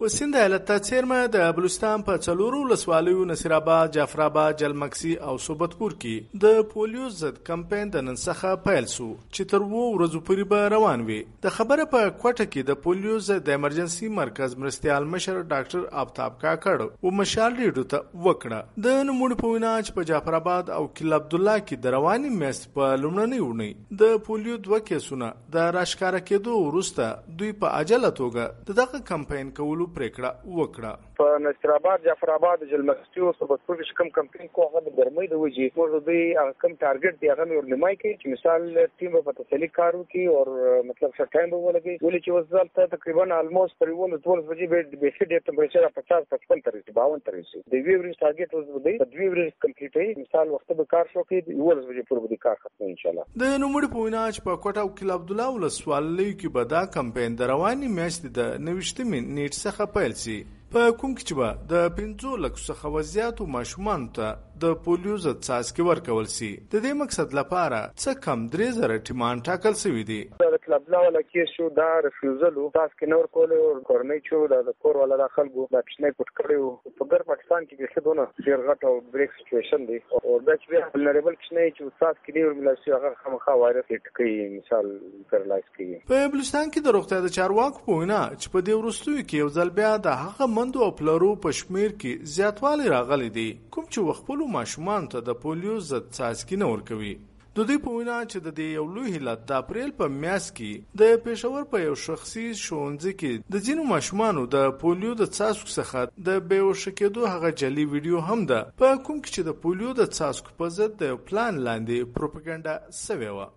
وسین د ایالت څیرمه د بلوچستان په څلورو ولسوالیو نصیر آباد جعفر جلمکسي او صوبتپور کې د پولیو ضد کمپاین د نن څخه پیل سو، چې تر وو ورځو پورې به روان وي. د خبره په کوټه کې د پولیو ضد د ایمرجنسي مرکز مرستيال مشر ډاکټر آفتاب کاکړ او مشال ریډو ته وکړه. د نمونه په وینا چې په جعفر آباد او کل عبد الله کې د رواني میاشت په لومړنۍ ورنۍ د پولیو دوه کیسونه د راشکاره کېدو وروسته دوی په عجله توګه دغه کمپاین کولو پریکړه وکړه په نصر آباد، جعفر آباد جل جلمکستي او صبتپور کې کوم کمپاین کو هغه د ګرمۍ د وجې. موږ دوی کوم ټارګټ دی، هغه ورنمای کوي چې مثال ټیم په تسلی کارو کې او مطلب څه ټایم به ولګي. ولې چې وزل ته تقریباً الموست پر ول 12 بجې به به شي د ټمپریچر 50 55 تر 52 تر شي د وی ورځ ټارګټ وز بده د وی ورځ کمپلیټ وي مثال وخت به کار شو کې د ول بجې پر بده کار ختم ان شاء الله د نوموړي په وینا چې په کوټه او کله عبد الله ول سوال لې کې به دا کمپاین د رواني میاشتې د نوښتمن نیټ څخه پیل شي. په کوم کې چې به د پنځو لکو څخه وزیاتو ماشومان ته د پولیو ضد څاڅکي ورکول سي. د دې مقصد لپاره څه کم درې زره ټیمان ټاکل شوی دی د کلب لا ولا کې شو دا ریفیوزل څاڅکي نور کول او کورنۍ چې د کور ولا د خلکو د پښنې پټ کړو په ګر پاکستان کې څه دونه ډیر غټ او بریک سچويشن دی. او دا چې بیا ولنریبل پښنې چې څاڅکي دی ورمل شي هغه خامخا وایرس کوي مثال پرلایز کوي په بلوچستان کې د روغتیا د چارواکو په وینا چې په دې وروستیو کې یو ځل بیا د هغه مندو او پلرو په شمیر کې زیاتوالی راغلی دی. کوم چې وخپلو ماشومان ته د پولیو ضد څاڅکي نه ورکوي. د دې په وینا چې د دې یو لوی هلت د اپریل په میاس کې د پېښور په یو شخصي شونځ کې د ځینو ماشومانو د پولیو د څاڅکو څخه د بیهوش کېدو هغه جلی ویډیو هم ده. په کوم کې چې د پولیو د څاڅکو په ضد د پلان لاندې پروپاګاندا سوي و